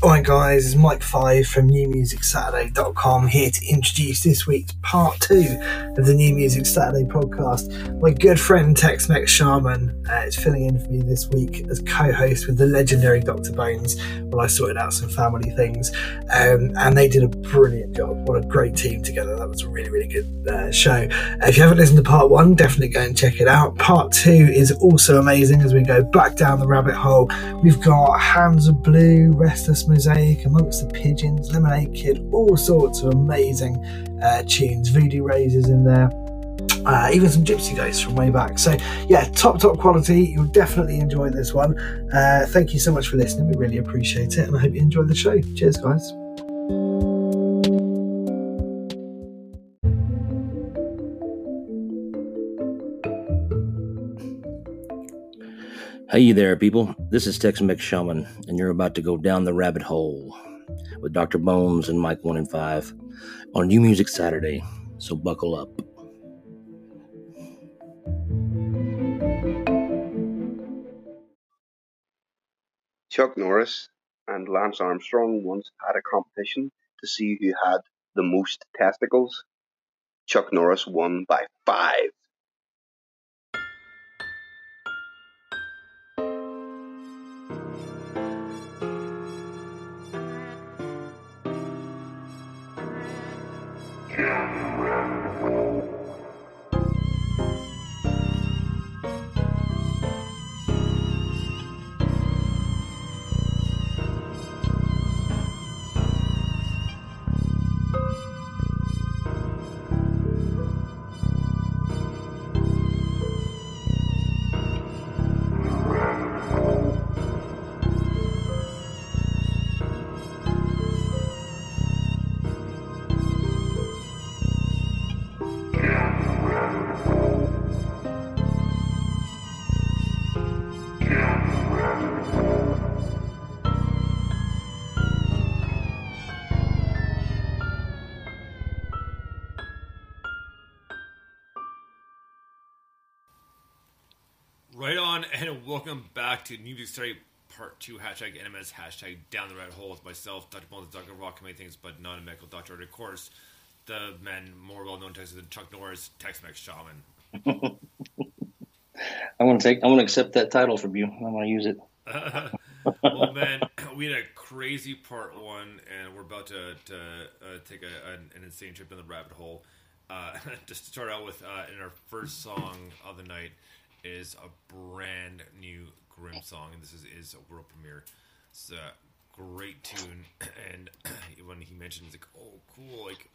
Alright, guys, it's Mike Five from NewMusicSaturday.com here to introduce this week's part two of the New Music Saturday podcast. My good friend Tex Mex Shaman uh, is filling in for me this week as co host with the legendary Dr. Bones while I sorted out some family things. Um, and they did a brilliant job. What a great team together. That was a really, really good uh, show. Uh, if you haven't listened to part one, definitely go and check it out. Part two is also amazing as we go back down the rabbit hole. We've got Hands of Blue, Restless Mosaic, Amongst the Pigeons, Lemonade Kid, all sorts of amazing uh, tunes. Voodoo Razors in there. Uh, even some Gypsy Ghosts from way back. So, yeah, top, top quality. You'll definitely enjoy this one. Uh, thank you so much for listening. We really appreciate it. And I hope you enjoy the show. Cheers, guys. Hey there, people. This is Tex Mex Shaman, and you're about to go down the rabbit hole with Dr. Bones and Mike 1 and 5 on New Music Saturday. So buckle up. Chuck Norris and Lance Armstrong once had a competition to see who had the most testicles. Chuck Norris won by five. Right and welcome back to New Music Saturday Part 2, hashtag NMS, hashtag Down the Red Hole with myself, Dr. Bones, Dr. Rock, many things, but not a medical doctor, and of course, the man more well known to us than Chuck Norris, Tex Mex Shaman. I want to take. I want to accept that title from you. I want to use it. well, man, we had a crazy part one, and we're about to, to uh, take a, an, an insane trip down the rabbit hole. Uh, just to start out with, uh, in our first song of the night is a brand new Grim song, and this is, is a world premiere. It's a great tune, and when he mentioned, it's like, oh, cool, like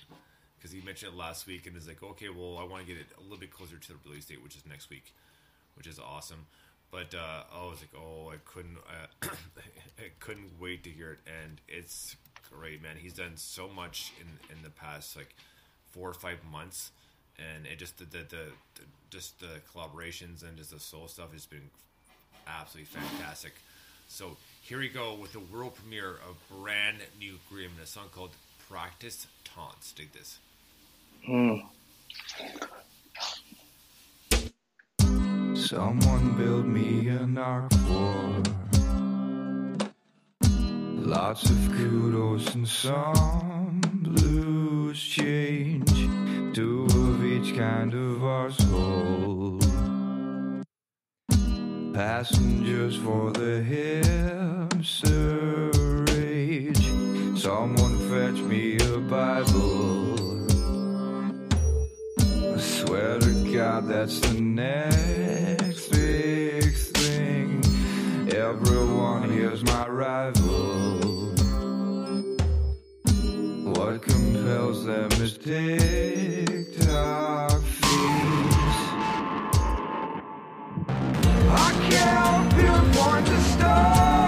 because he mentioned it last week, and is like, okay, well, I want to get it a little bit closer to the release date, which is next week, which is awesome. But uh, I was like, oh, I couldn't, uh, I couldn't wait to hear it, and it's great, man. He's done so much in in the past like four or five months, and it just the the, the, the just the collaborations and just the soul stuff has been absolutely fantastic. So here we go with the world premiere of brand new Grim, and a song called "Practice Taunts." Dig this. Mm. Someone build me an ark for lots of kudos and some blues change. Kind of arsehole. Passengers for the rage. Someone fetch me a Bible. I swear to God, that's the next big thing. Everyone here's my rival. Compels them TikTok feeds. I can't pinpoint the start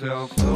myself.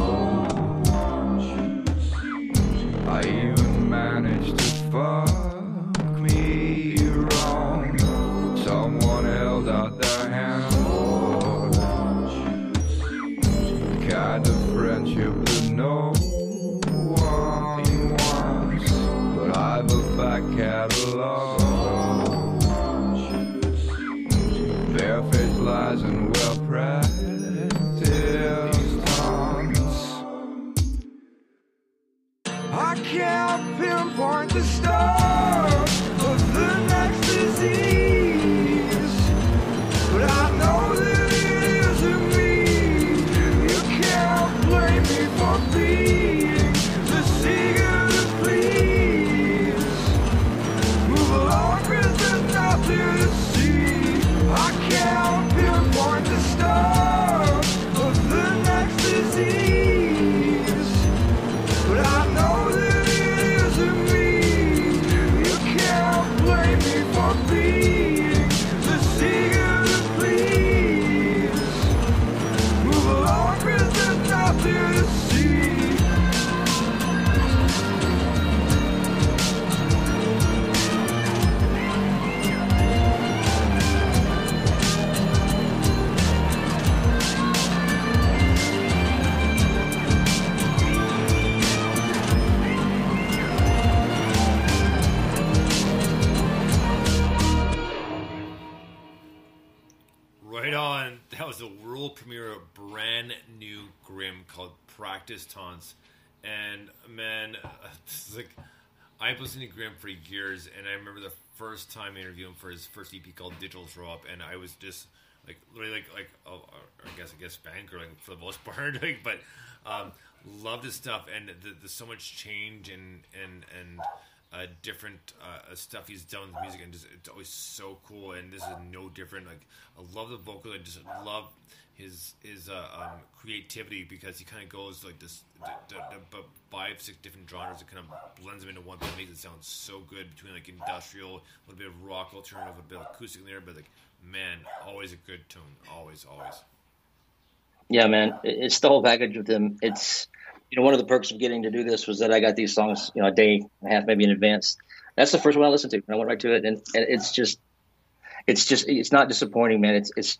Practice Taunts. And man, like I've listened to Grim for years, and I remember the first time I interviewed him for his first EP called Digital Throw Up, and I was just like literally like like oh, I guess I guess fangirling for the most part, like, but um, loved his stuff, and th- there's so much change and and and uh, different uh, stuff he's done with music, and just it's always so cool. And this is no different. Like I love the vocals. I just love his his uh, um, creativity because he kind of goes like this, the, the, the, five six different genres that kind of blends them into one, but makes it sound so good between like industrial, a little bit of rock alternative, a bit of acoustic in there, but like man, always a good tune, always, always. Yeah, man, it's the whole package with him. It's you know one of the perks of getting to do this was that I got these songs you know a day and a half maybe in advance. That's the first one I listened to, and I went right to it, and, and it's just it's just it's not disappointing, man. It's it's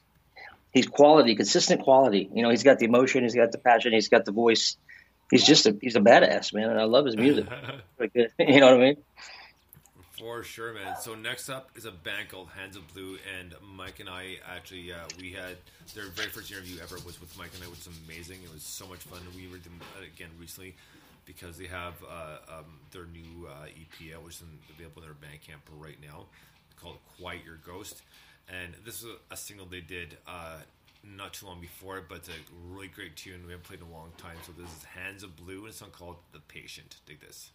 he's quality, consistent quality. You know, he's got the emotion, he's got the passion, he's got the voice. He's just a he's a badass, man, and I love his music. Good. You know what I mean? For sure, man. So next up is a band called Hands of Blue, and Mike and I actually uh, we had their very first interview ever was with Mike and I, which was amazing. It was so much fun. We them uh, again recently because they have uh, um, their new uh, EP which is available in their Bandcamp right now, called "Quiet Your Ghost," and this is a, single they did. Uh, not too long before, but it's a really great tune. We haven't played in a long time, so this is Hands of Blue, and a song called "The Patient." Dig this.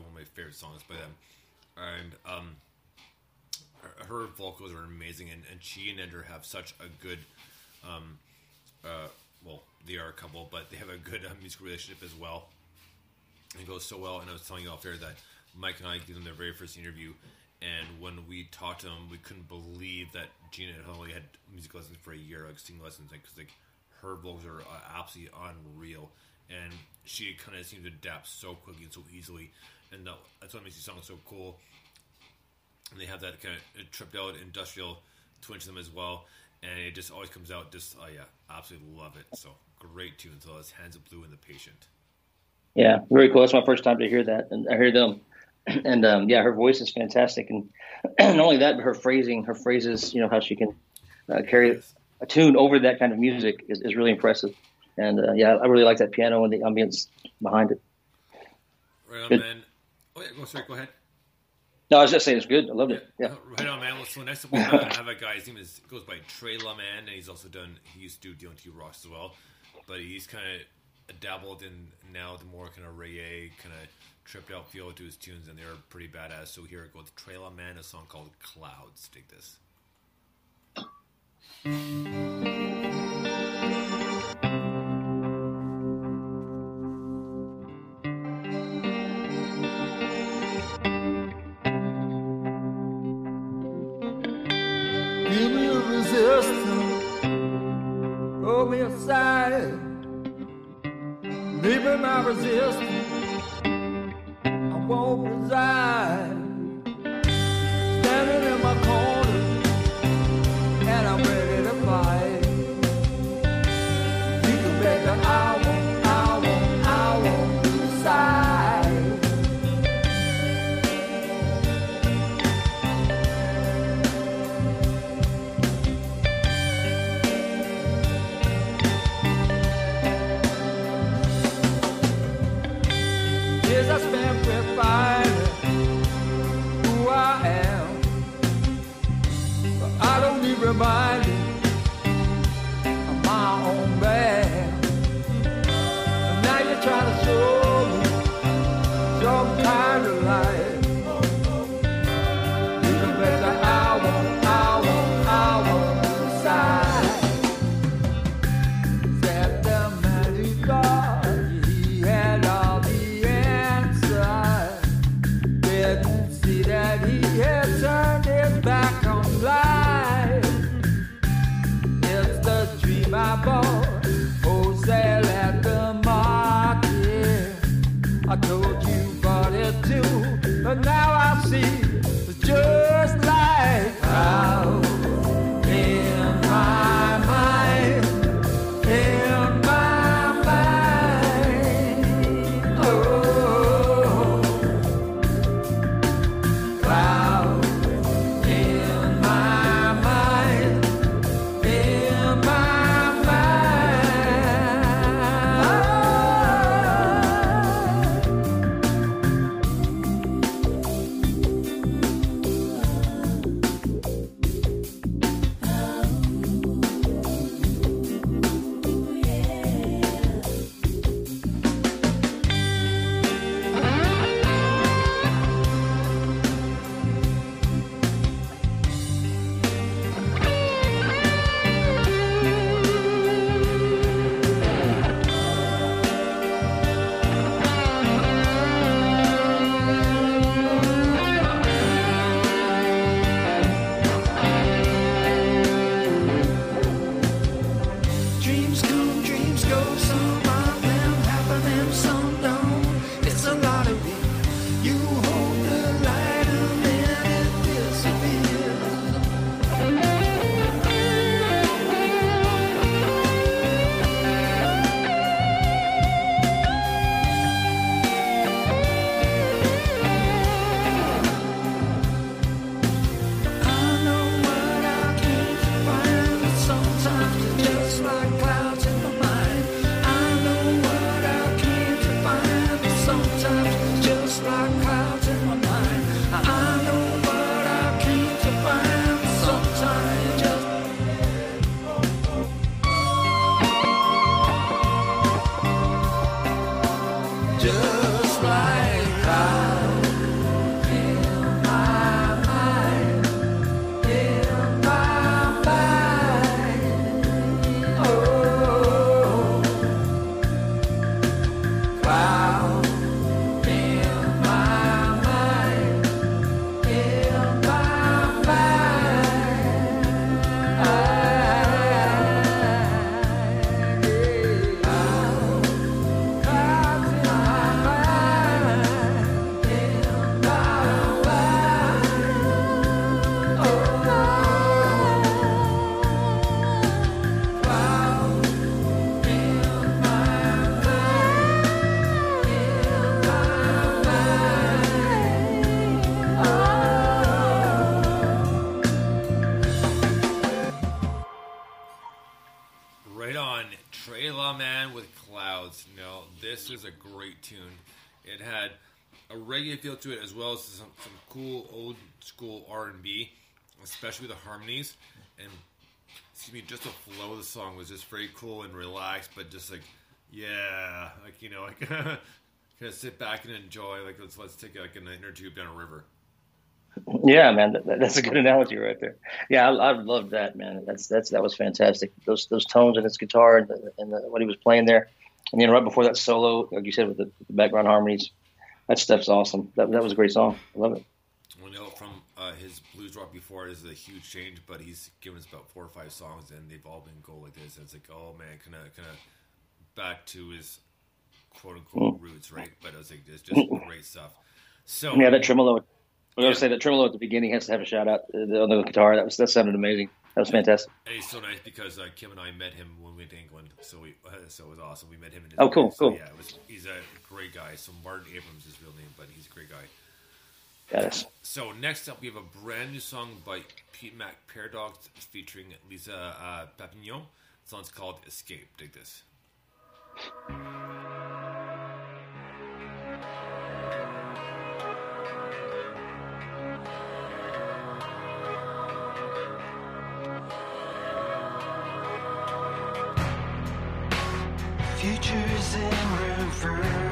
Probably one of my favorite songs by them. And um, her, vocals are amazing, and, and she and Ender have such a good, um, uh, well, they are a couple, but they have a good uh, musical relationship as well. It goes so well, and I was telling you off air that Mike and I did them their very first interview, and when we talked to them, we couldn't believe that Gina had only had music lessons for a year, like singing lessons, because like her vocals are uh, absolutely unreal, and she kind of seems to adapt so quickly and so easily, and that, that's what makes these songs so cool. And they have that kind of tripped out industrial twinge to them as well, and it just always comes out just oh yeah, absolutely love it. So great tune. So it's Hands of Blue and the Patient. Yeah, very cool. That's my first time to hear that, and I hear them. And um, yeah, her voice is fantastic, and not only that, but her phrasing, her phrases, you know, how she can uh, carry a tune over that kind of music is, is really impressive. And uh, yeah, I really like that piano and the ambience behind it. Right on, Good. man. Oh yeah, go sorry, go ahead. No, I was just saying it's good. I loved it. Yeah. Right on, man. Well, so next up we have, a guy. His name is goes by Trey LaMan, and he's also done. He used to do DNT Rocks as well, but he's kind of dabbled in now the more kind of reggae, kind of tripped out feel to his tunes, and they're pretty badass. So here it goes. Trey LaMan, a song called Clouds. Dig this. School R&B, especially the harmonies. And, excuse me, just the flow of the song was just very cool and relaxed, but just like, yeah, like, you know, like, kind of sit back and enjoy. Like, let's, let's take like an inner tube down a river. Yeah, man, that, that's a good analogy right there. Yeah, I, I loved that, man. That's that's that was fantastic. Those those tones in his guitar and, the, and the, what he was playing there, and then right before that solo, like you said, with the, the background harmonies, that stuff's awesome. That that was a great song. I love it. We know from uh, his blues rock before is a huge change, but he's given us about four or five songs, and they've all been gold like this. And it's like, oh man, kind of kind of back to his quote unquote roots, right? But it was like it's just great stuff. So Yeah, that tremolo. I was gonna say that tremolo at the beginning has to have a shout out uh, on the guitar. That was that sounded amazing. That was fantastic. And he's so nice because uh, Kim and I met him when we went to England, so we uh, so it was awesome. We met him in his Oh, cool, place. So, cool. yeah, it was, he's a great guy. So Martin Abrams is his real name, but he's a great guy. Yeah, that's So next up, we have a brand new song by Pete Mac Paradox featuring Lisa uh, Papignon. The song's called "Escape." Dig this. Futures in reverse.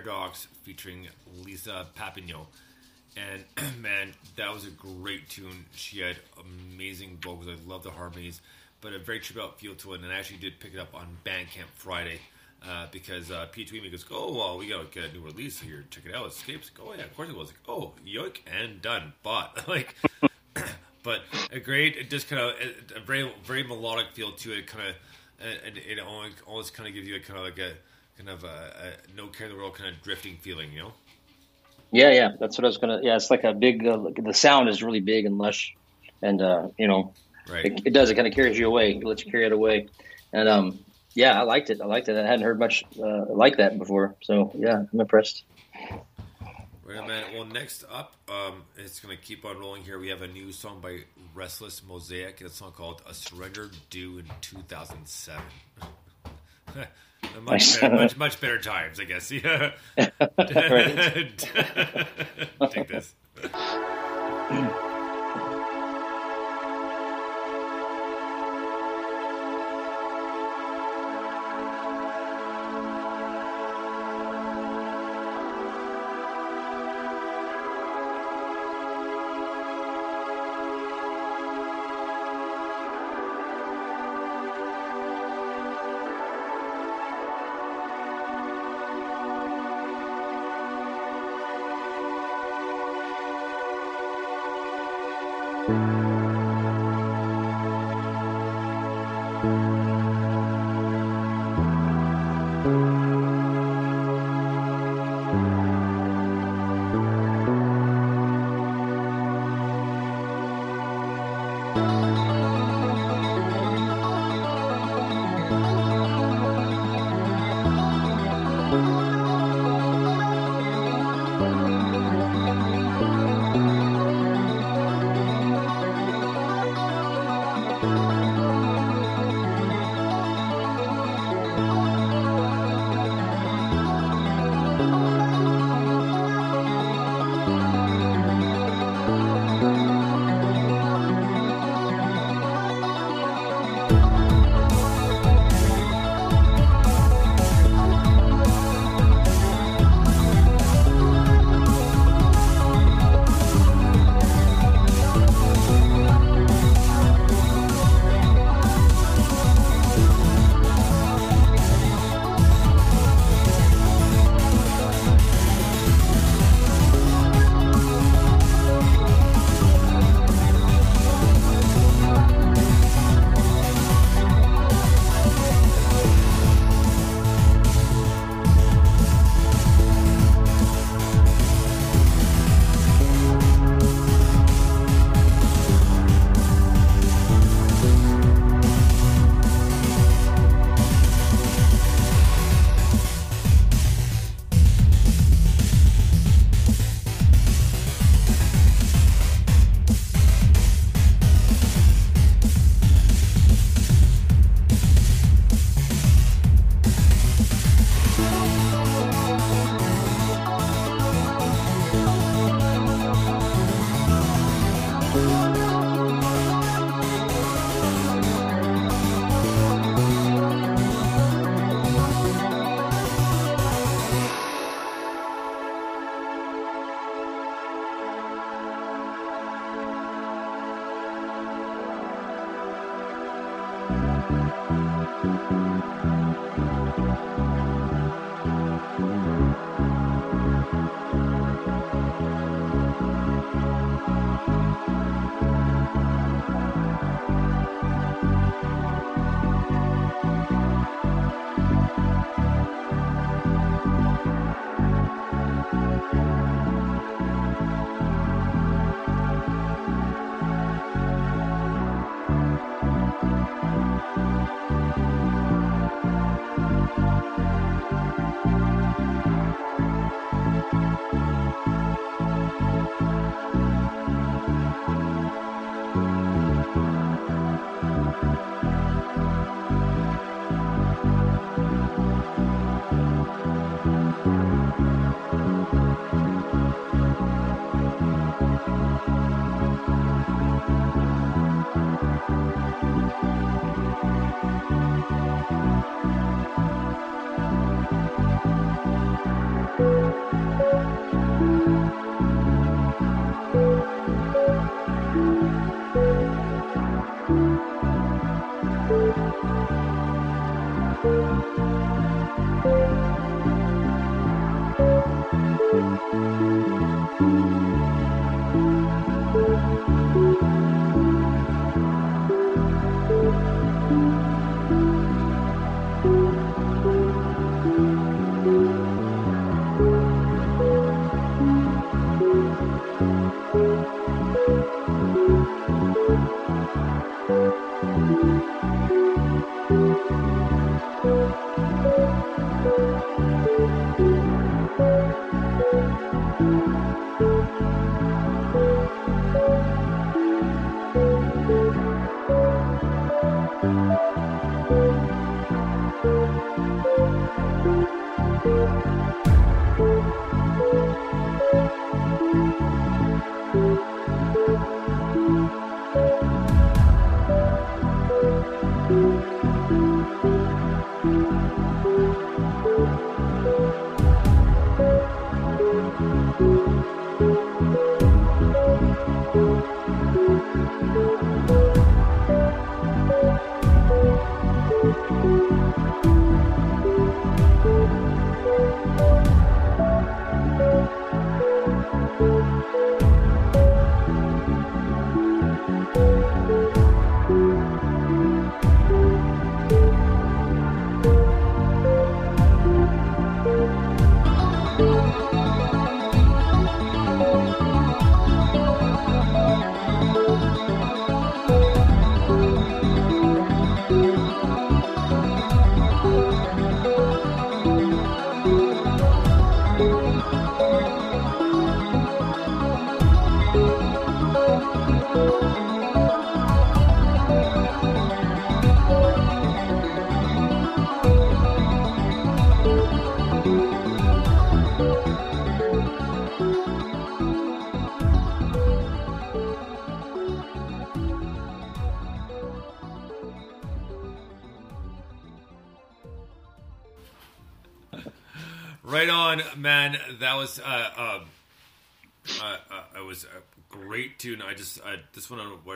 Paradox featuring Lisa Papigno. And man, that was a great tune. She had amazing vocals. I love the harmonies, but a very tripped out feel to it. And I actually did pick it up on Bandcamp Friday uh, because uh, Pete tweeted me goes, "Oh well, we gotta get a new release here. Check it out. Escapes. Oh yeah, of course it was. Like, oh yoink and done. Bought like." but a great, just kind of a very very melodic feel to it. Kind of, and it always, always kind of gives you a kind of like a kind of a, a no care in the world kind of drifting feeling, you know. Yeah, yeah, that's what I was gonna. Yeah, it's like a big. Uh, the sound is really big and lush, and uh, you know, Right. it, it does. It kind of carries you away. It lets you carry it away, and um, yeah, I liked it. I liked it. I hadn't heard much uh, like that before, so yeah, I'm impressed. Right man. Well, next up, um, it's going to keep on rolling here. We have a new song by Restless Mosaic. It's a song called A Surrender Due in 2007. much, better, much, much better times, I guess. Yeah. Take this.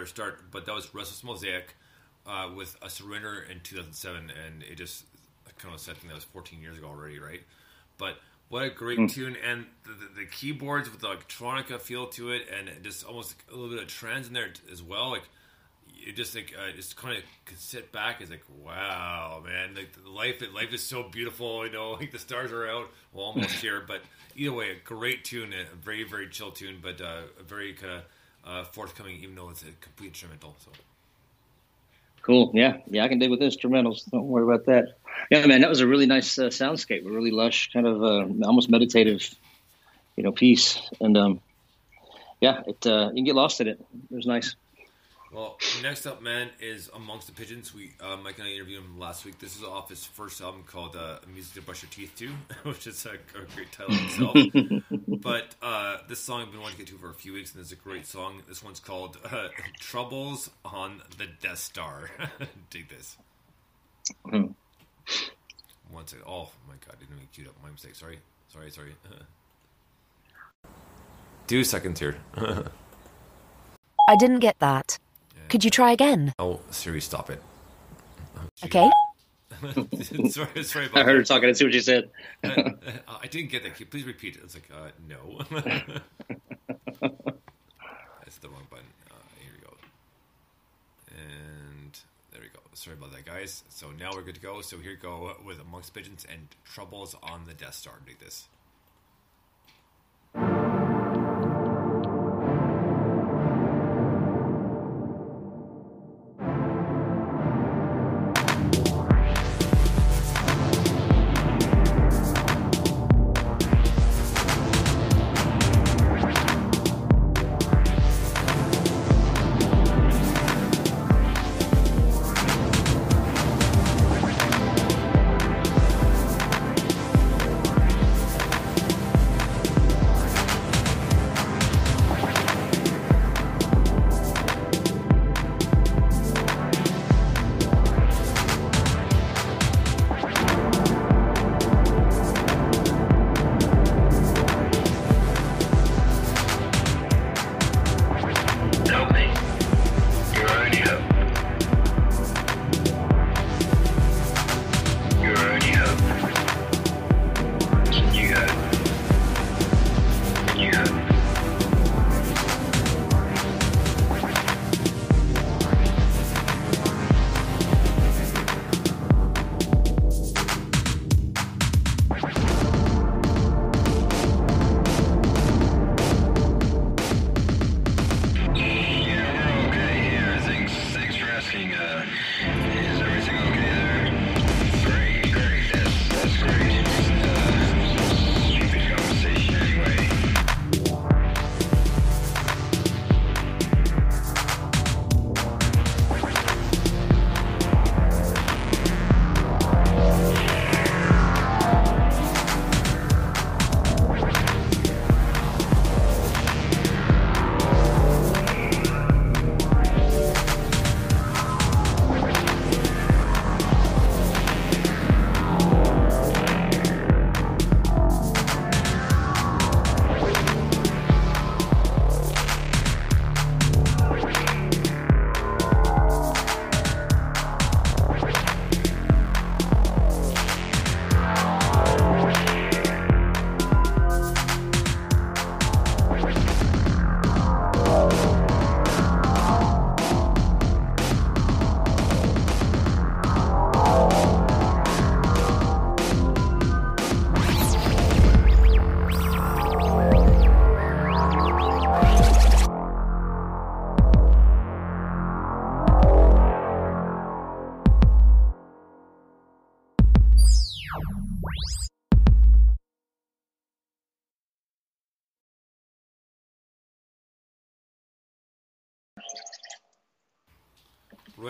This one on where to start, but that was Restless Mosaic uh, with a surrender in 2007, and it just kind of said that was 14 years ago already, right? But what a great tune, and the, the, the keyboards with the electronica feel to it, and just almost a little bit of trance in there as well, like you just like uh, just kind of can sit back is like wow man like life life is so beautiful you know like the stars are out well almost here but either way a great tune a very very chill tune but uh, a very kind of uh, forthcoming even though it's a complete instrumental so Cool. Yeah. Yeah. I can dig with instrumentals. Don't worry about that. Yeah, man. That was a really nice uh, soundscape. A really lush, kind of uh, almost meditative, you know, piece. And um, yeah, it uh, you can get lost in it. It was nice. Well, next up, man, is Amongst the Pigeons. We uh, Mike and I interviewed him last week. This is off his first album called uh, "Music to Brush Your Teeth To," which is a, a great title itself. but uh, this song I've been wanting to get to for a few weeks, and it's a great song. This one's called uh, "Troubles on the Death Star." Dig this. Hmm. One second. Oh my god, I didn't make queued up. My mistake. Sorry. Sorry. Sorry. Two seconds here. I didn't get that. Could you try again? oh, Siri, stop it. Okay. sorry, sorry about I heard her that. talking. I see what she said. Uh, uh, I didn't get that. Can please repeat it? It's like, uh, no. That's the wrong button. Uh, here we go. And there we go. Sorry about that, guys. So now we're good to go. So here we go with Amongst Pigeons and Troubles on the Death Star. Dig this.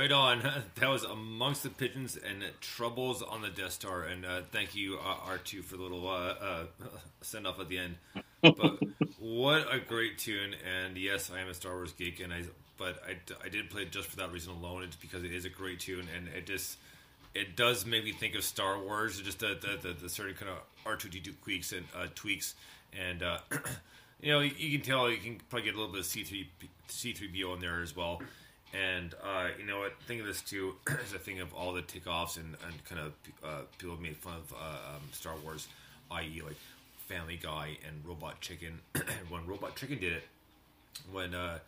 Right on. That was amongst the pigeons and troubles on the Death Star. And uh, thank you, uh, R2, for the little uh, uh, send off at the end. But what a great tune! And yes, I am a Star Wars geek, and I but I, I did play it just for that reason alone. It's because it is a great tune, and it just it does make me think of Star Wars. Just the the, the, the certain kind of R two D two tweaks and uh, tweaks, and uh, you know you, you can tell you can probably get a little bit of C three C three PO in there as well. And uh, you know what? Think of this too as a thing of all the takeoffs and, and kind of uh, people made fun of uh, um, Star Wars, i.e., like Family Guy and Robot Chicken. when Robot Chicken did it, when uh,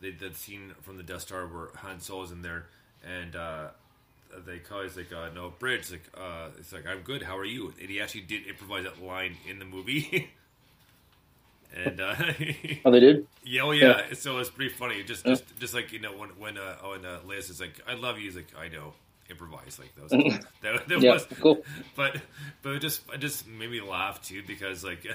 they the scene from the Death Star where Han Solo's in there, and uh, they call he's like, uh, "No, Bridge." Like, uh, it's like, "I'm good. How are you?" And he actually did improvise that line in the movie. and uh, Oh, they did. yeah, oh yeah. So it's pretty funny. Just, just, just like you know, when when uh, when uh, Liz is like, "I love you," he's like, "I know." Improvise like that was that, that Yeah, was cool. But but it just it just made me laugh too because like.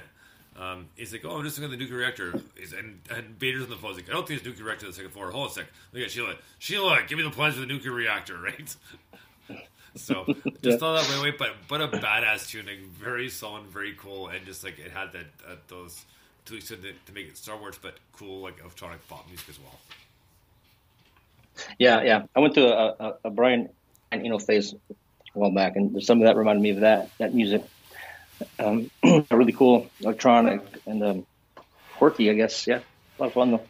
Um, he's like, oh, I'm just looking at the nuclear reactor. He's, and, and Vader's on the phone. He's like, I don't think it's nuclear reactor on the second floor. Hold on a sec. Look at Sheila. Sheila, give me the plans for the nuclear reactor, right? So just Yeah. thought that way, but but a badass tuning, very solid, very cool, and just like it had that uh, those to, the, to make it Star Wars, but cool like electronic pop music as well. Yeah, yeah. I went to a, a, a Brian and Eno phase a while back, and some of that reminded me of that that music. Um, really cool, electronic, and um, quirky. I guess. Yeah, a lot of fun though.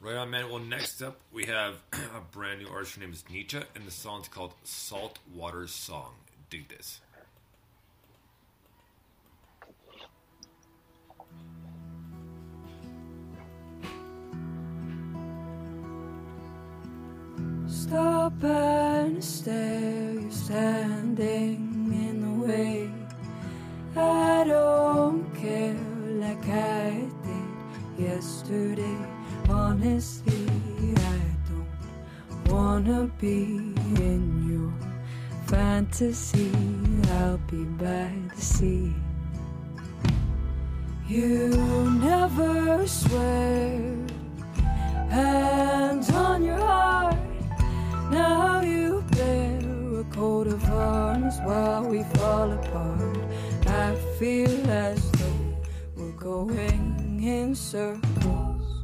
Right on, man. Well, next up we have a brand new artist. Her name is Nietzsche, and the song's called "Salt Water Song." Dig this. Stop and stare, you're standing in the way. I don't care like I did yesterday. Honestly, I don't wanna be in your fantasy. I'll be by the sea. You never swear, hands on your heart. Now you bear a coat of arms while we fall apart. I feel as though we're going in circles.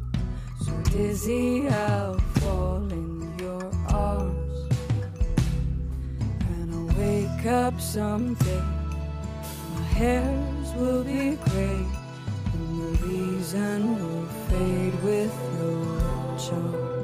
So dizzy, I'll fall in your arms. And I'll wake up someday. My hairs will be gray, and the reason will fade with your charms.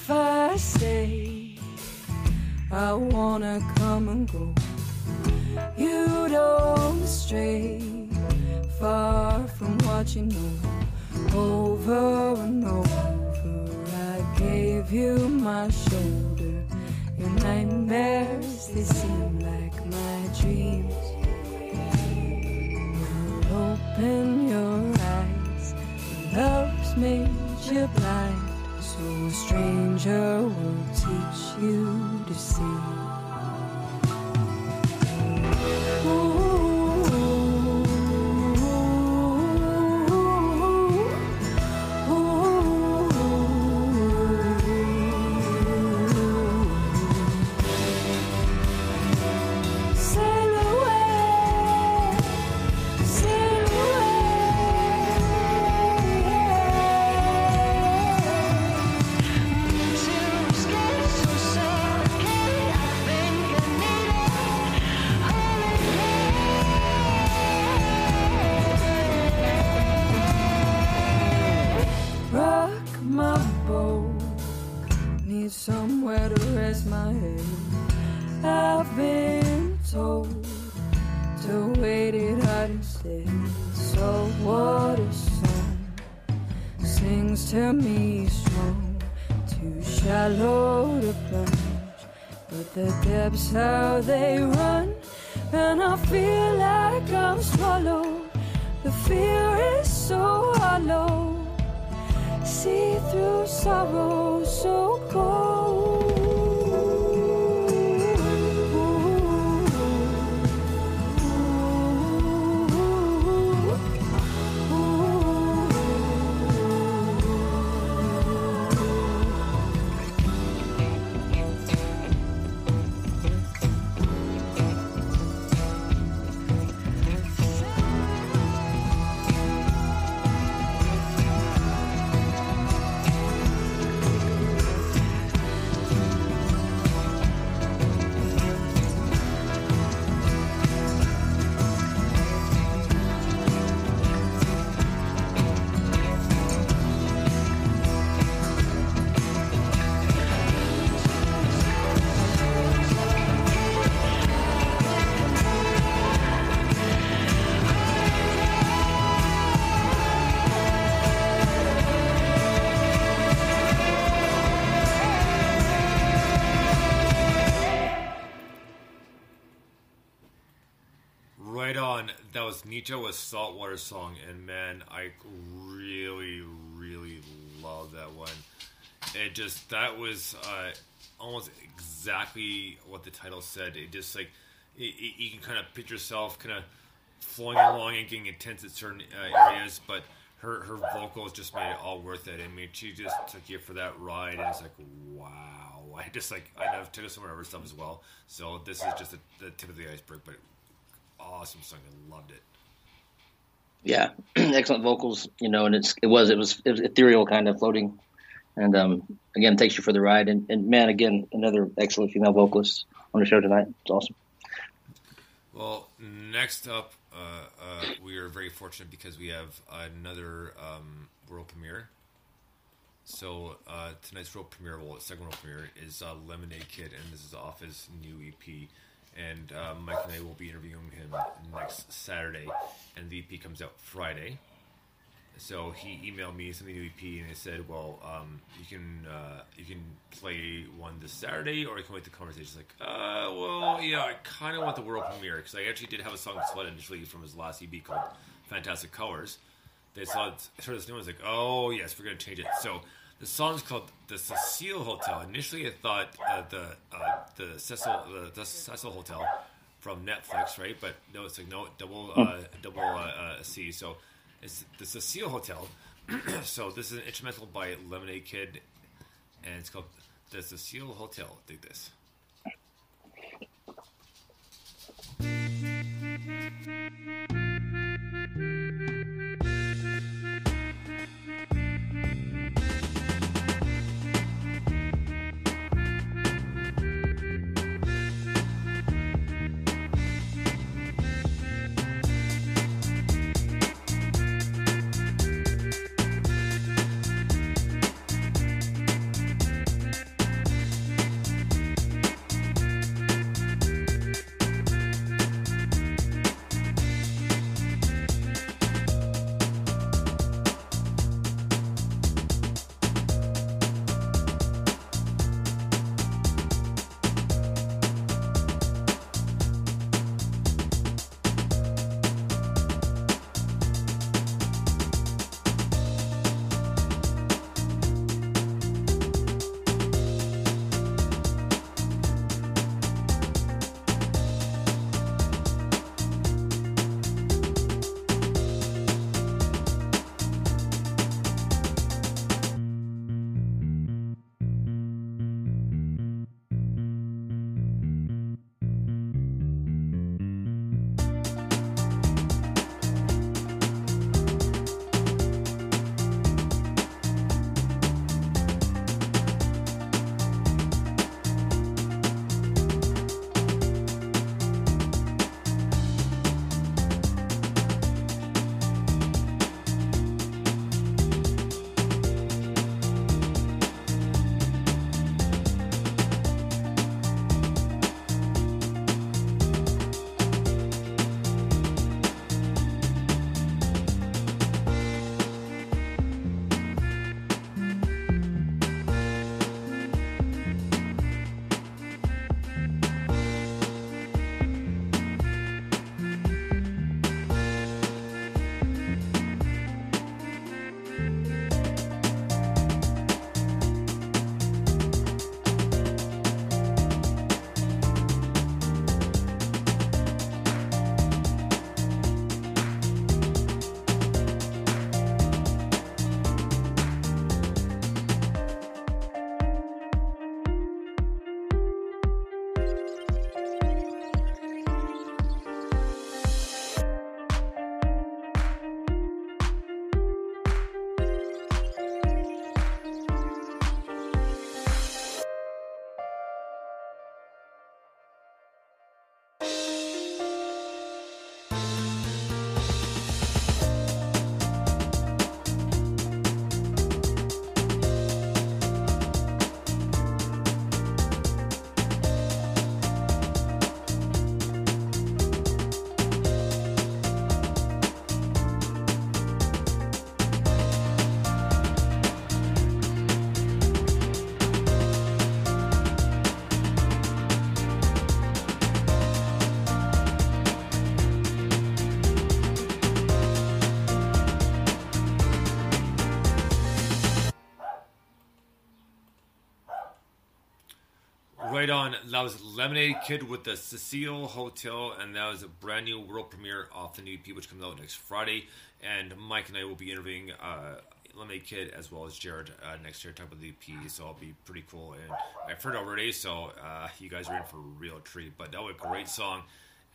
If I say I wanna come and go, you don't stray far from what you know. Over and over, I gave you my shoulder. Your nightmares, they seem like my dreams. Now open your eyes, love's made you blind. So a stranger will teach you to see. Told to wait it out instead. So water song sings to me strong, too shallow to plunge. But the depths how they run, and I feel like I'm swallowed. The fear is so hollow, see through sorrow so cold. Was Nietzsche with Saltwater Song, and man, I really, really love that one. It just that was uh, almost exactly what the title said. It just like it, it, you can kind of picture yourself kind of flowing along and getting intense at certain uh, areas, but her her vocals just made it all worth it. I mean, she just took you for that ride, and it's like wow. I just like I took us some of her stuff as well. So this is just the tip of the iceberg, but awesome song. I loved it. Yeah, excellent vocals, you know, and it's it was it was it was ethereal, kind of floating, and um, again takes you for the ride. And, and man, again, another excellent female vocalist on the show tonight. It's awesome. Well, next up, uh, uh, we are very fortunate because we have another um, world premiere. So uh, tonight's world premiere, well, second world premiere is uh, Lemonade Kid, and this is off his new EP. And uh, Mike and I will be interviewing him next Saturday, and the EP comes out Friday. So he emailed me something new EP, and he said, "Well, um, you can uh, you can play one this Saturday, or you can wait the conversation." Like, uh, well, yeah, I kind of want the world premiere because I actually did have a song slot initially from his last EP called "Fantastic Colors." They saw it, heard this new was like, "Oh yes, we're gonna change it." So the song's called the Cecil Hotel. Initially, I thought uh, the uh, the Cecil the Cecil Hotel from Netflix, right? But no, it's like no double uh, hmm. double uh, uh, C. So it's the Cecil Hotel. so this is an instrumental by Lemonade Kid, and it's called the Cecil Hotel. Dig this. Right on. That was Lemonade Kid with the Cecile Hotel, and that was a brand new world premiere off the new EP, which comes out next Friday. And Mike and I will be interviewing uh, Lemonade Kid as well as Jared uh, next year, type of the EP. So it'll be pretty cool. And I've heard already, so uh, you guys are in for a real treat. But that was a great song.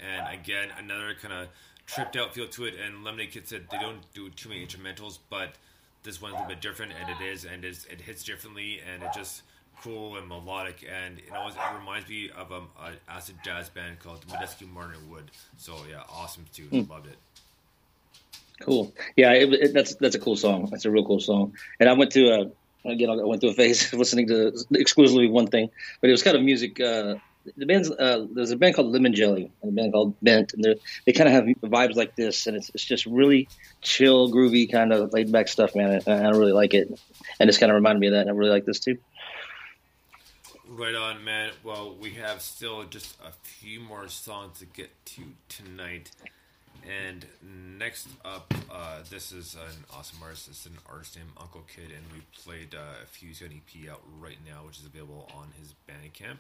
And again, another kind of tripped out feel to it. And Lemonade Kid said they don't do too many instrumentals, but this one's a little bit different, and it is, and it hits differently, and it just cool and melodic, and it always it reminds me of um, an acid jazz band called the Medeski Martin Wood. So yeah, awesome tune, loved it. Cool. Yeah, it, it, that's that's a cool song. That's a real cool song. And I went to a again, I went through a phase listening to exclusively one thing, but it was kind of music. Uh, the band's uh, there's a band called Lemon Jelly and a band called Bent, and they kind of have vibes like this, and it's it's just really chill, groovy, kind of laid back stuff, man. I, I really like it, and it's kind of reminded me of that. And I really like this too. Right on, man. Well, we have still just a few more songs to get to tonight. And next up, uh, this is an awesome artist. It's an artist named Uncle Kid, and we played uh, a an EP out right now, which is available on his Bandcamp.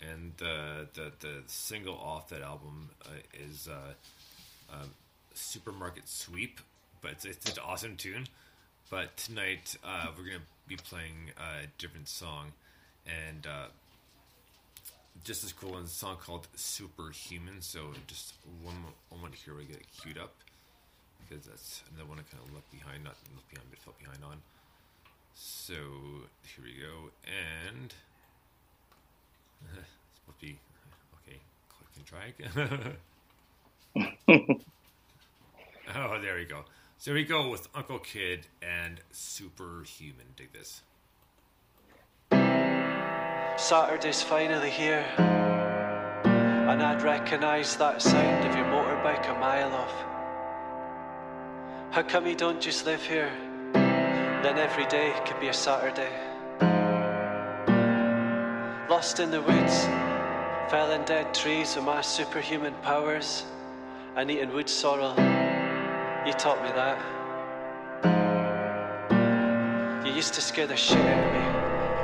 And the the, the single off that album uh, is uh, um, Supermarket Sweep, but it's, it's an awesome tune. But tonight, uh, we're gonna be playing a different song, and uh, just as cool. And a song called Superhuman. So just one mo- moment here we get it queued up because that's another one I kind of left behind, not left behind, but fell behind on. So here we go, and it's supposed to be okay. Click and drag. oh, there we go. So we go with Uncle Kid and Superhuman. Dig this. Saturday's finally here, and I'd recognise that sound of your motorbike a mile off. How come you don't just live here? Then every day could be a Saturday. Lost in the woods, fell in dead trees with my superhuman powers, and eating wood sorrel. You taught me that. You used to scare the shit out of me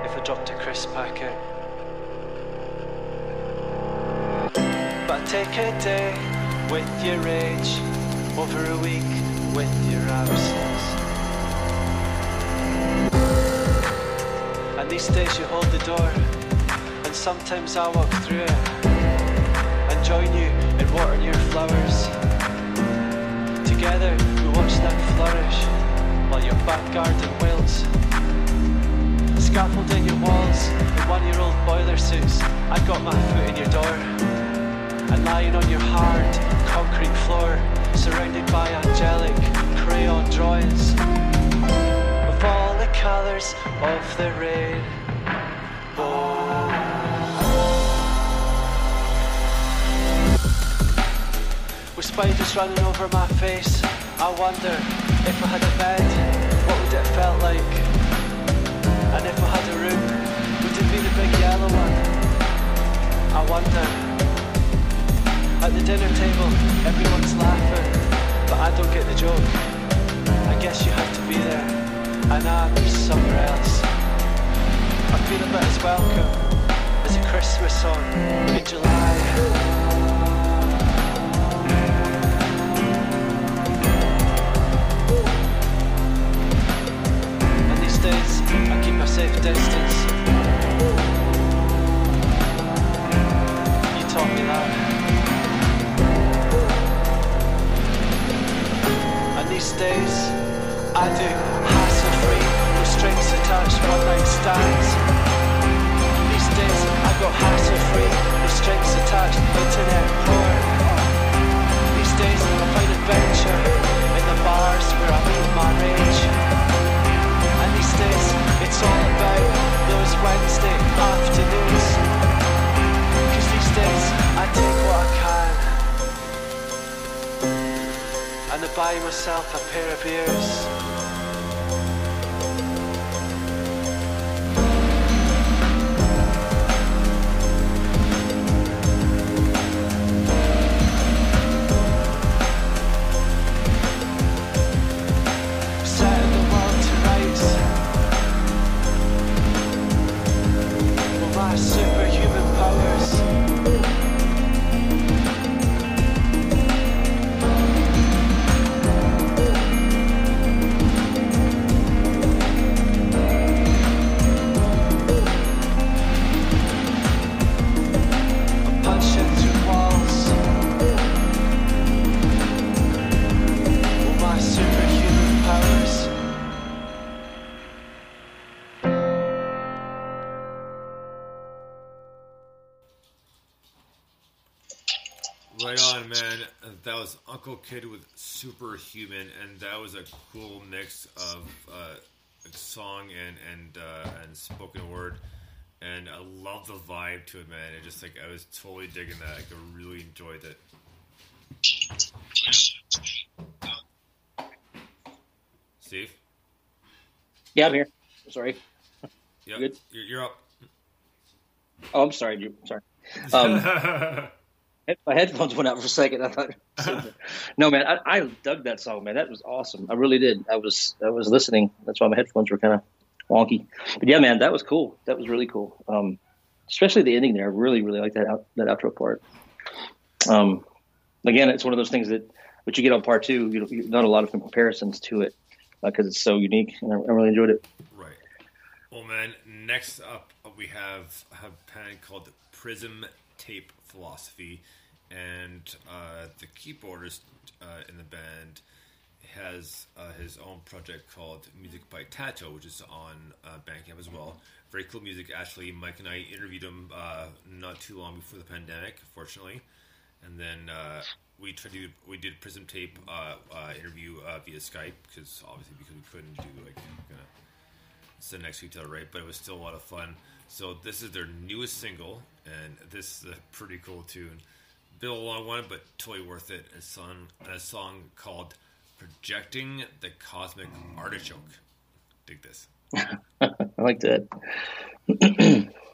if I dropped a packet. But take a day with your rage, over a week with your absence. And these days you hold the door, and sometimes I walk through it and join you in watering your flowers. Together we watch them flourish while your back garden wilts scaffolding your walls in one-year-old boiler suits. I got my foot in your door and lying on your hard concrete floor, surrounded by angelic crayon drawings of all the colours of the rainbow. With spiders running over my face, I wonder if I had a bed, what would it felt like? The yellow one? I wonder. At the dinner table, everyone's laughing, but I don't get the joke. I guess you have to be there, and I'm somewhere else. I feel a bit as welcome as a Christmas song in July. And these days, I keep a safe distance. You taught me that. And these days, I do hassle free, no strings attached, one night stands. These days, I got hassle free, no strings attached, internet porn. These days, I find adventure in the bars where I meet my rage. And these days, it's all about those Wednesday afternoons. Take what I can. And I buy myself a pair of ears. Kid with Superhuman, and that was a cool mix of uh, song and and uh, and spoken word. And I love the vibe to it, man. It just like I was totally digging that. Like, I really enjoyed it. Steve, Yeah, I'm here. Sorry. yep, Good. You're, you're up. Oh, I'm sorry, Drew. Sorry. Um, my headphones went out for a second. I thought, no, man, I, I dug that song, man. That was awesome. I really did. I was, I was listening. That's why my headphones were kind of wonky. But yeah, man, that was cool. That was really cool. Um, especially the ending there. I really, really like that out, that outro part. Um, again, it's one of those things that, what you get on part two, you know, done a lot of comparisons to it because it's so unique, and I, I really enjoyed it. Right. Well, man, next up we have, have a band called Prism Tape Philosophy, and uh, the keyboardist uh, in the band has uh, his own project called Music by Tato, which is on uh, Bandcamp as well. Very cool music. Actually, Mike and I interviewed him uh, not too long before the pandemic, fortunately, and then uh, we tried to we did Prism Tape uh, uh, interview via Skype because obviously because we couldn't do like kind of sit next to each other, right? But it was still a lot of fun. So this is their newest single, and this is a pretty cool tune. Bit a long one, but totally worth it. A song, a song called "Projecting the Cosmic Artichoke." Dig this. I like that.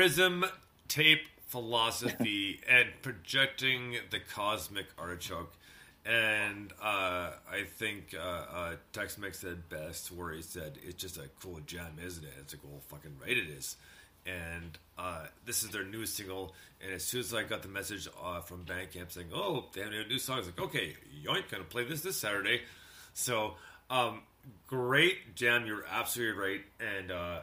Prism tape philosophy and projecting the cosmic artichoke. And uh, I think uh, uh, Tex Mex said best, where he said, "It's just a cool jam, isn't it?" It's a cool fucking right, it is." And uh, this is their new single. And as soon as I got the message uh, from Bandcamp saying, "Oh, they have a new song," I was like, "Okay, yoink, gonna play this this Saturday." So, um, great jam. You're absolutely right. And uh,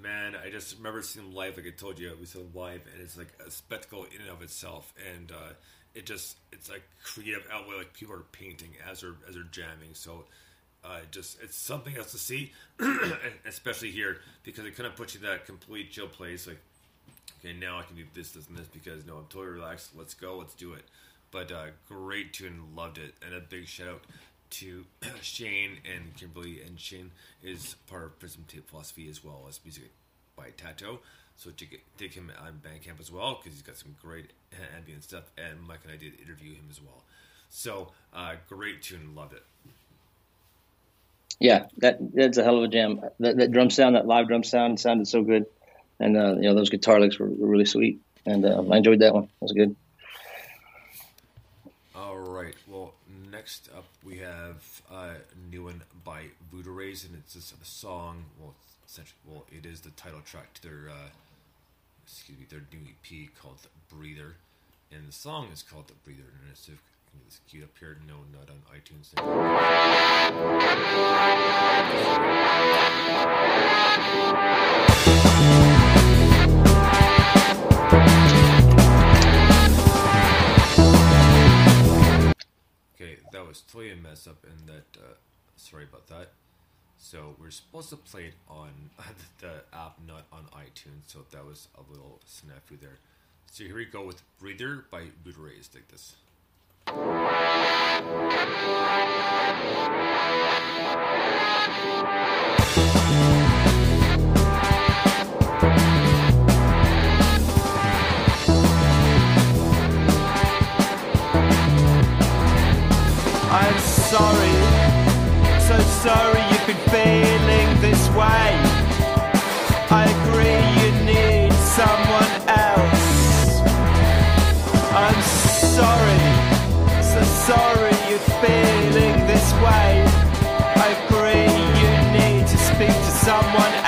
man, I just remember seeing them live. Like I told you, we saw them live, and it's like a spectacle in and of itself. And uh, it just it's like creative outlet. Like people are painting as they're as they're jamming. So. Uh, just it's something else to see, especially here because it kind of puts you in that complete chill place. Like, okay, now I can do this, this, and this because no, I'm totally relaxed. Let's go, let's do it. But uh, great tune, loved it, and a big shout out to Shane and Kimberly. And Shane is part of Prism Tape Philosophy as well as music by Tato. So get, dig him on Bandcamp as well because he's got some great ambient stuff. And Mike and I did interview him as well. So uh, great tune, loved it. Yeah, that that's a hell of a jam. That, that drum sound, that live drum sound, sounded so good, and uh, you know those guitar licks were, were really sweet, and uh, I enjoyed that one. That was good. All right. Well, next up we have a new one by Voodoo Rays, and it's just a song. Well, essentially, well, it is the title track to their uh, excuse me, their new EP called Breather, and the song is called The Breather. And it's if can get this queued up here. No, not on iTunes. Was totally a mess up, and that uh, sorry about that. So we're supposed to play it on the app, not on iTunes. So that was a little snafu there. So here we go with "Breather" by Voodoo Rays. Take this. Sorry, so sorry you've been feeling this way. I agree you need someone else. I'm sorry, so sorry you're feeling this way. I agree you need to speak to someone else.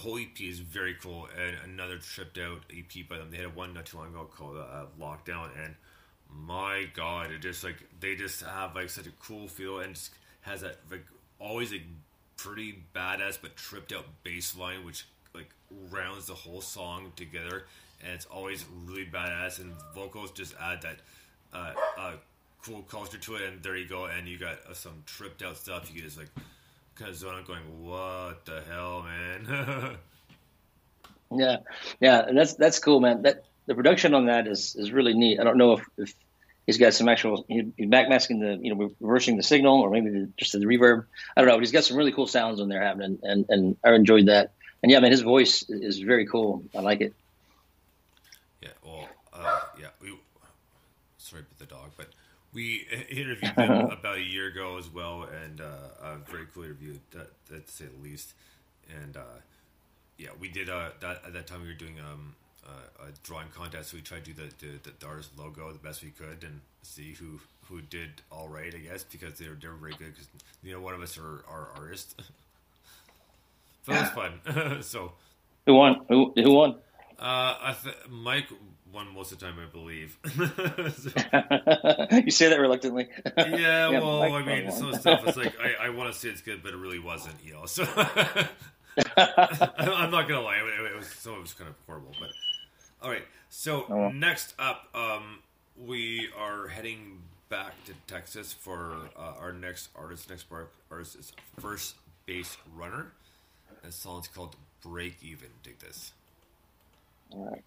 Whole EP is very cool. And another tripped out EP by them. They had one not too long ago called uh, Lockdown. And my god, it just like, they just have like such a cool feel and just has that like always a pretty badass but tripped out bass line, which like rounds the whole song together. And it's always really badass. And vocals just add that uh, uh, cool culture to it. And there you go. And you got uh, some tripped out stuff. You can just like zone out going, what the hell, man? Yeah, yeah, that's that's cool, man. That the production on that is is really neat. I don't know if, if he's got some actual he, he's backmasking the you know reversing the signal or maybe the, just the reverb. I don't know, but he's got some really cool sounds on there happening, and and I enjoyed that. And yeah, man, his voice is very cool. I like it. Yeah, well, uh, yeah, we. Sorry about the dog, but we interviewed him about a year ago as well, and uh, a very cool interview, that, that to say the least. And uh, yeah, we did uh, that at that time. We were doing um, uh, a drawing contest, so we tried to do the, the the artist logo the best we could, and see who who did all right, I guess, because they were they were very good. Because you know, one of us are are artists. but it was fun. so. Who won? Who who won? Uh, I th- Mike won most of the time, I believe. So- you say that reluctantly. yeah, Yeah, well, I mean, some stuff is like I, I want to say it's good, but it really wasn't, you know. So I'm not gonna lie, it, it was some of it was kind of horrible, but all right. So Oh, well. next up, um, we are heading back to Texas for uh, our next artist. Next artist is First Base Runner. That song's called Break Even. Dig this. All right.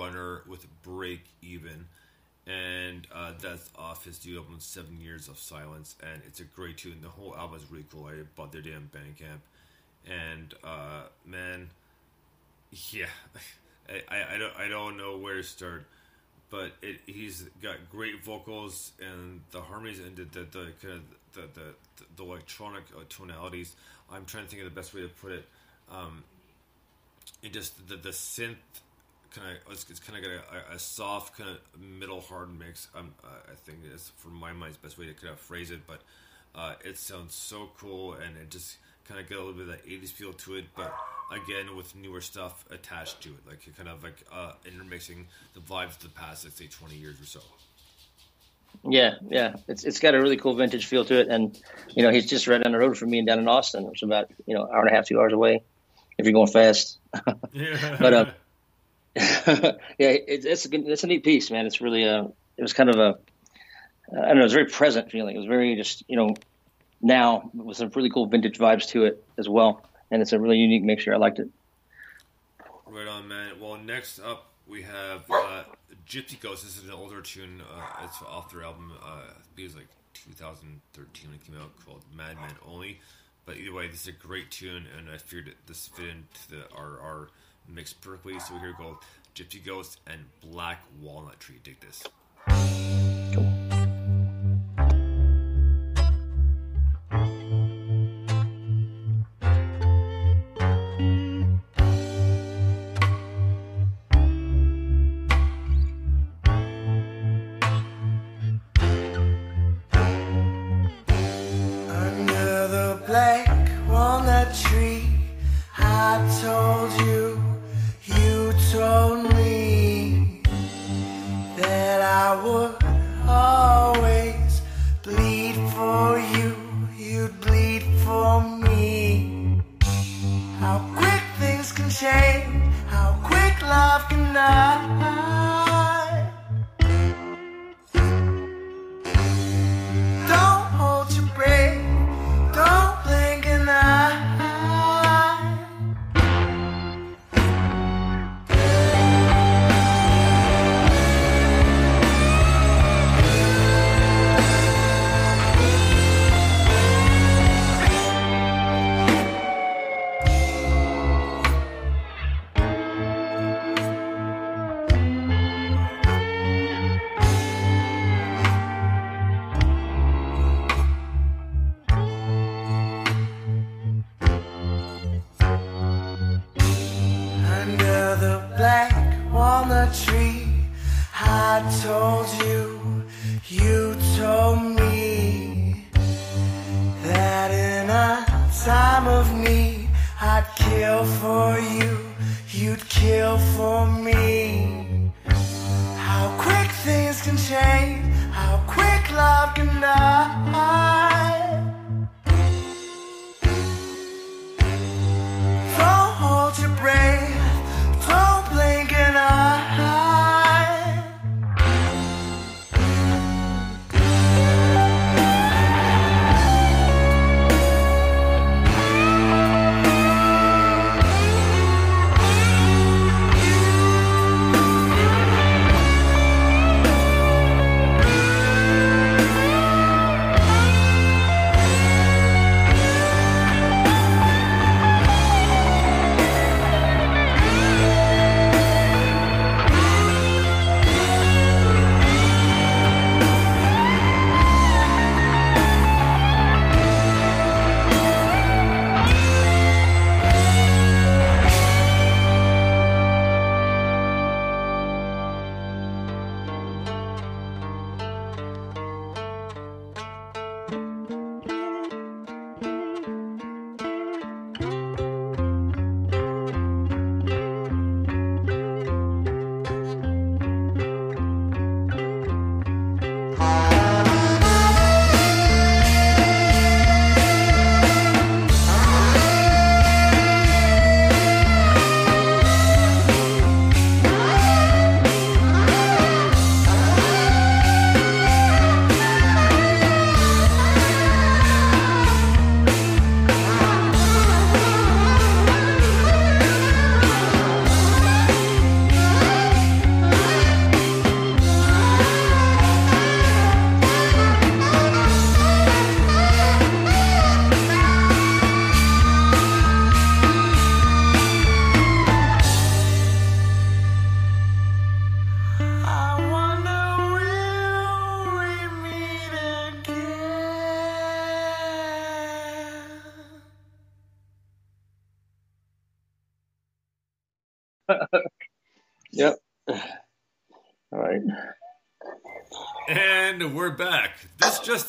Runner with Break Even. And uh, that's off his new album, Seven Years of Silence. And it's a great tune. The whole album is really cool. I bought their damn Bandcamp. And, uh, man, yeah, I, I, I, don't, I don't know where to start. But it, he's got great vocals and the harmonies and the, the, the kind of the, the, the electronic uh, tonalities. I'm trying to think of the best way to put it. Um, it just the, the synth kind of it's, it's kind of got a, a, soft kind of middle hard mix. Um, uh, I think is for my mind's best way to kind of phrase it, but uh, it sounds so cool and it just kind of get a little bit of that 80s feel to it, but again with newer stuff attached to it, like you're kind of like uh, intermixing the vibes of the past, let's say 20 years or so. Yeah, yeah, it's it's got a really cool vintage feel to it, and you know he's just right down the road from me and down in Austin, which is about you know hour and a half, two hours away, if you're going fast. Yeah. but uh, yeah, it, it's a good, it's a neat piece, man. It's really a it was kind of a I don't know, it was very present feeling. It was very just you know now with some really cool vintage vibes to it as well, and it's a really unique mixture. I liked it. Right on, man. Well, next up we have uh, Gypsy Ghost. This is an older tune. Uh, it's off their album. Uh, I think it was like 2013 when it came out, called Madman Only. But either way, this is a great tune, and I figured this fit into the our, our mix perfectly. So here we go, Gypsy Ghost and Black Walnut Tree. Dig this. Under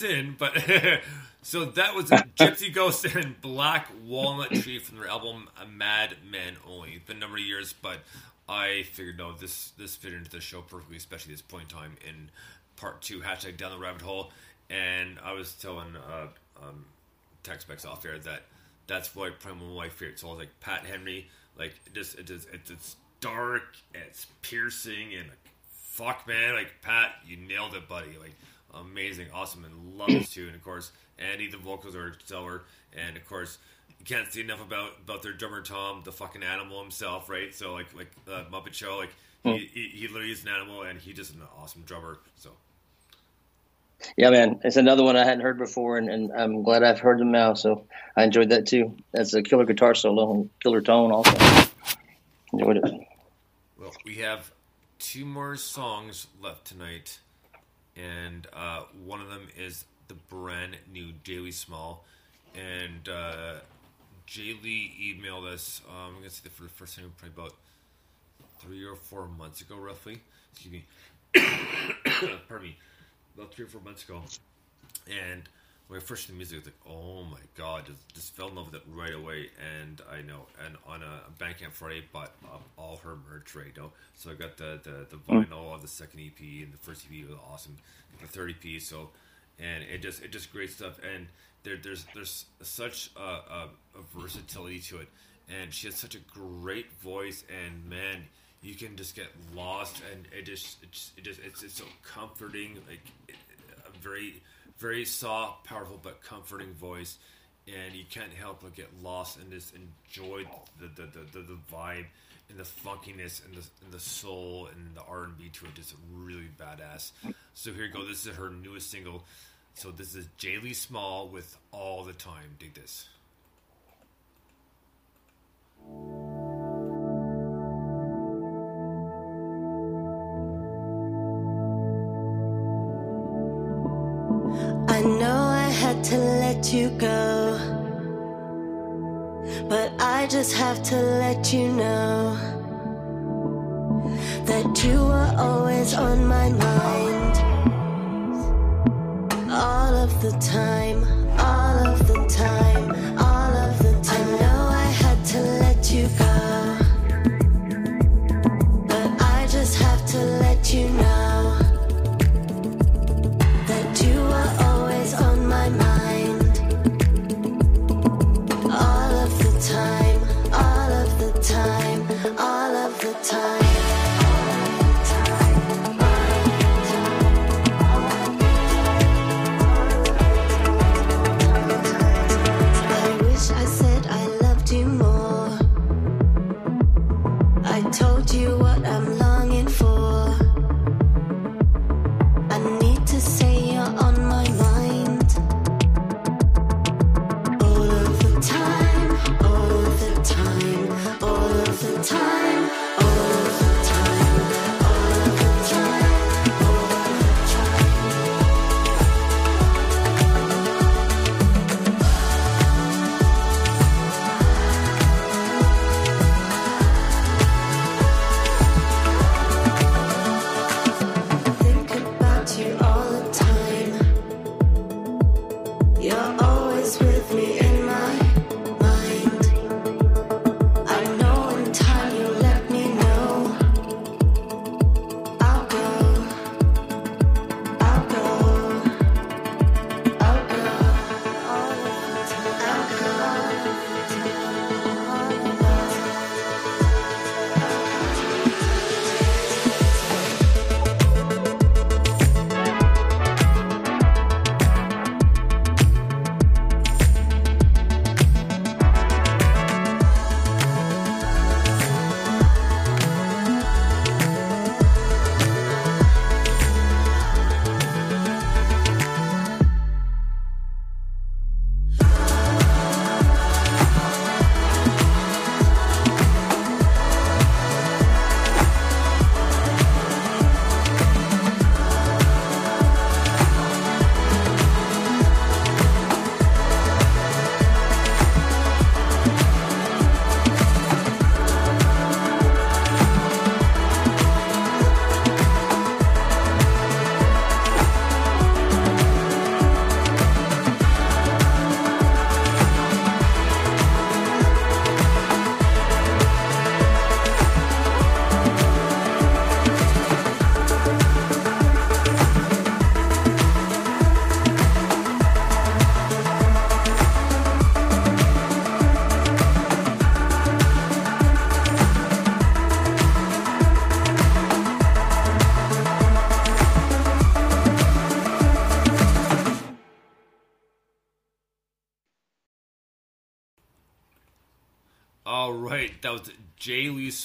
in, but so that was Gypsy Ghost and Black Walnut Tree from their album Mad Men Only. Been a number of years, but I figured no, this this fit into the show perfectly, especially this point in time in part two, hashtag down the rabbit hole. And I was telling uh, um, text specs off there that that's why probably one of my favorite songs, like Pat Henry, like it just it just it's, it's dark, it's piercing, and like, fuck man, like Pat, you nailed it, buddy, like amazing, awesome, and love this tune. And of course, Andy, the vocals are stellar, and of course. You can't see enough about, about their drummer Tom, the fucking animal himself, right? So like like uh, Muppet Show, like he, he, he literally is an animal, and he just an awesome drummer. So Yeah, man, it's another one I hadn't heard before, and, and I'm glad I've heard them now. So I enjoyed that too. That's a killer guitar solo and killer tone also. Enjoyed it. Well, we have two more songs left tonight, and uh, one of them is the brand new Jaylee Small. And uh, Jay Lee emailed us, um, I'm to say that for the first time, probably about three or four months ago, roughly. Excuse me. Pardon me. About three or four months ago. And when I first heard the music, I was like, oh my god, just, just fell in love with it right away. And I know, and on a bank Bandcamp Friday, bought um, all her merch right now. So I got the, the, the vinyl of the second EP, and the first EP was awesome. The third EP, so, and it just, it just great stuff. And there, there's, there's such a, a, a versatility to it. And she has such a great voice, and man, you can just get lost, and it just, it just, it just it's, it's so comforting, like it, a very, very soft, powerful, but comforting voice, and you can't help but get lost and just enjoy the the, the, the, the vibe and the funkiness and the and the soul and the R and B to it. Just really badass. So here you go. This is her newest single. So this is Jaylee Small with All the Time. Dig this. To let you go, but I just have to let you know that you were always on my mind. All of the time, all of the time,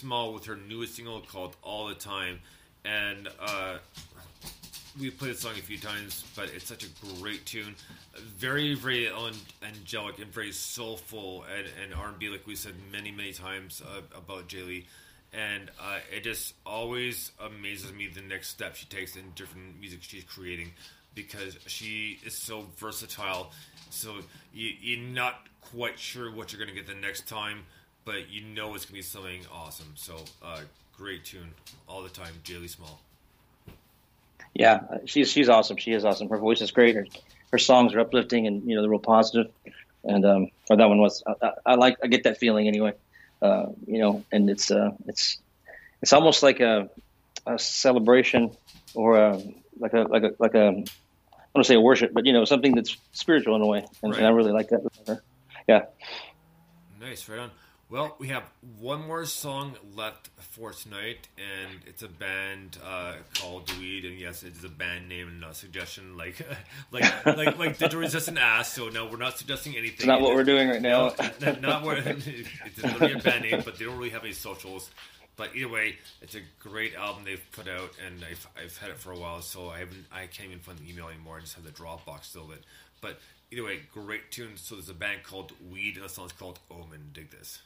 Small with her newest single called "All the Time," and uh, we played the song a few times, but it's such a great tune, very, very angelic and very soulful and, and R and B, like we said many, many times uh, about Jay Lee. And uh, it just always amazes me the next step she takes in different music she's creating because she is so versatile. So you, you're not quite sure what you're going to get the next time, but you know it's going to be something awesome. So, uh, great tune all the time, Jaylee Small. Yeah, she's she's awesome. She is awesome. Her voice is great. Her, her songs are uplifting and you know they're real positive. And um, or that one was I, I, I like I get that feeling anyway. Uh, you know, and it's uh, it's it's almost like a, a celebration or a, like a like a like a I don't want to say a worship, but you know something that's spiritual in a way, and, and I really like that. Yeah. Nice, right on. Well, we have one more song left for tonight, and it's a band uh, called Weed, and yes, it is a band name and not a suggestion, like like like like Digital Resistant ass. So no, we're not suggesting anything. It's not what we're doing right now. No, not what it's literally a band name, but they don't really have any socials. But either way, it's a great album they've put out, and I've, I've had it for a while, so I haven't I can't even find the email anymore. I just have the Dropbox still. But but either way, great tune. So there's a band called Weed, and the song's called Omen. Dig this.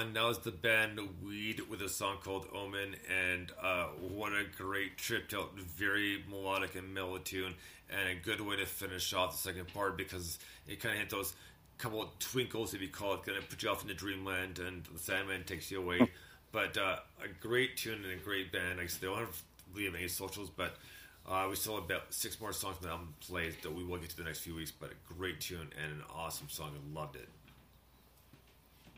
On. That was the band Weed with a song called Omen, and uh, what a great trip out, very melodic and mellow tune, and a good way to finish off the second part because it kind of hit those couple of twinkles, if you call it, gonna put you off into dreamland, and the Sandman takes you away. But uh, a great tune and a great band. Like I still don't have really any socials, but uh, we still have about six more songs from the album played that we will get to the next few weeks. But a great tune and an awesome song. I loved it.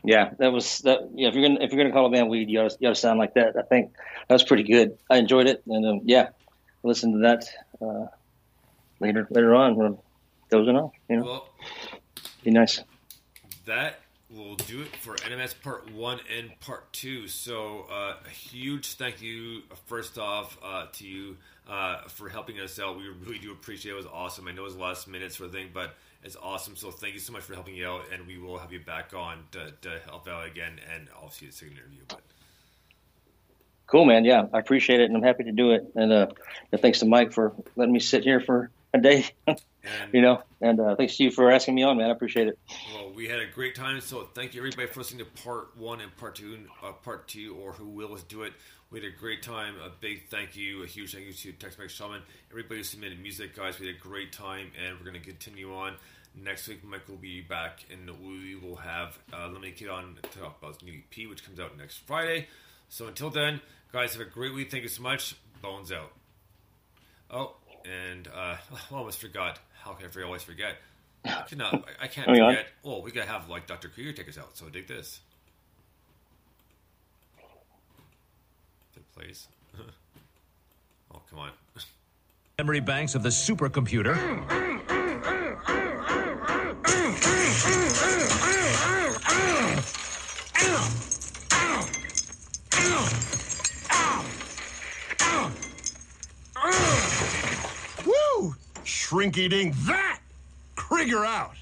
Yeah, that was that. Yeah, if you're gonna if you're gonna call a band weed, you ought, you to sound like that. I think that was pretty good. I enjoyed it, and um, yeah, listen to that uh, later later on when I'm dozing off. You know, Well, be nice. that will do it for NMS Part 1 and Part 2. So, uh, a huge thank you, first off, uh, to you uh, for helping us out. We really do appreciate it. It was awesome. I know it was last minute sort of thing, but it's awesome. So, thank you so much for helping you out, and we will have you back on to, to help out again and obviously the second interview. But Cool, man. Yeah, I appreciate it, and I'm happy to do it. And uh, thanks to Mike for letting me sit here for a day. you know, and uh, thanks to you for asking me on, man. I appreciate it. Well, we had a great time. So thank you everybody for listening to part one and part two, uh, part two, or who will do it. We had a great time. A big thank you, a huge thank you to Tex Mex Shaman. Everybody who submitted music, guys. We had a great time, and we're going to continue on. Next week, Mike will be back, and we will have uh, me Kid on to talk about his new EP, which comes out next Friday. So until then, guys, have a great week. Thank you so much. Bones out. Oh, and uh, I almost forgot. How can I forget? always forget? I cannot. I- I can't Hang on. Oh, we gotta have like Dr. Krieger take us out. So dig this. If it plays. oh, come on. Memory banks of the supercomputer. Mm, mm, mm, Dink that! Krieger out!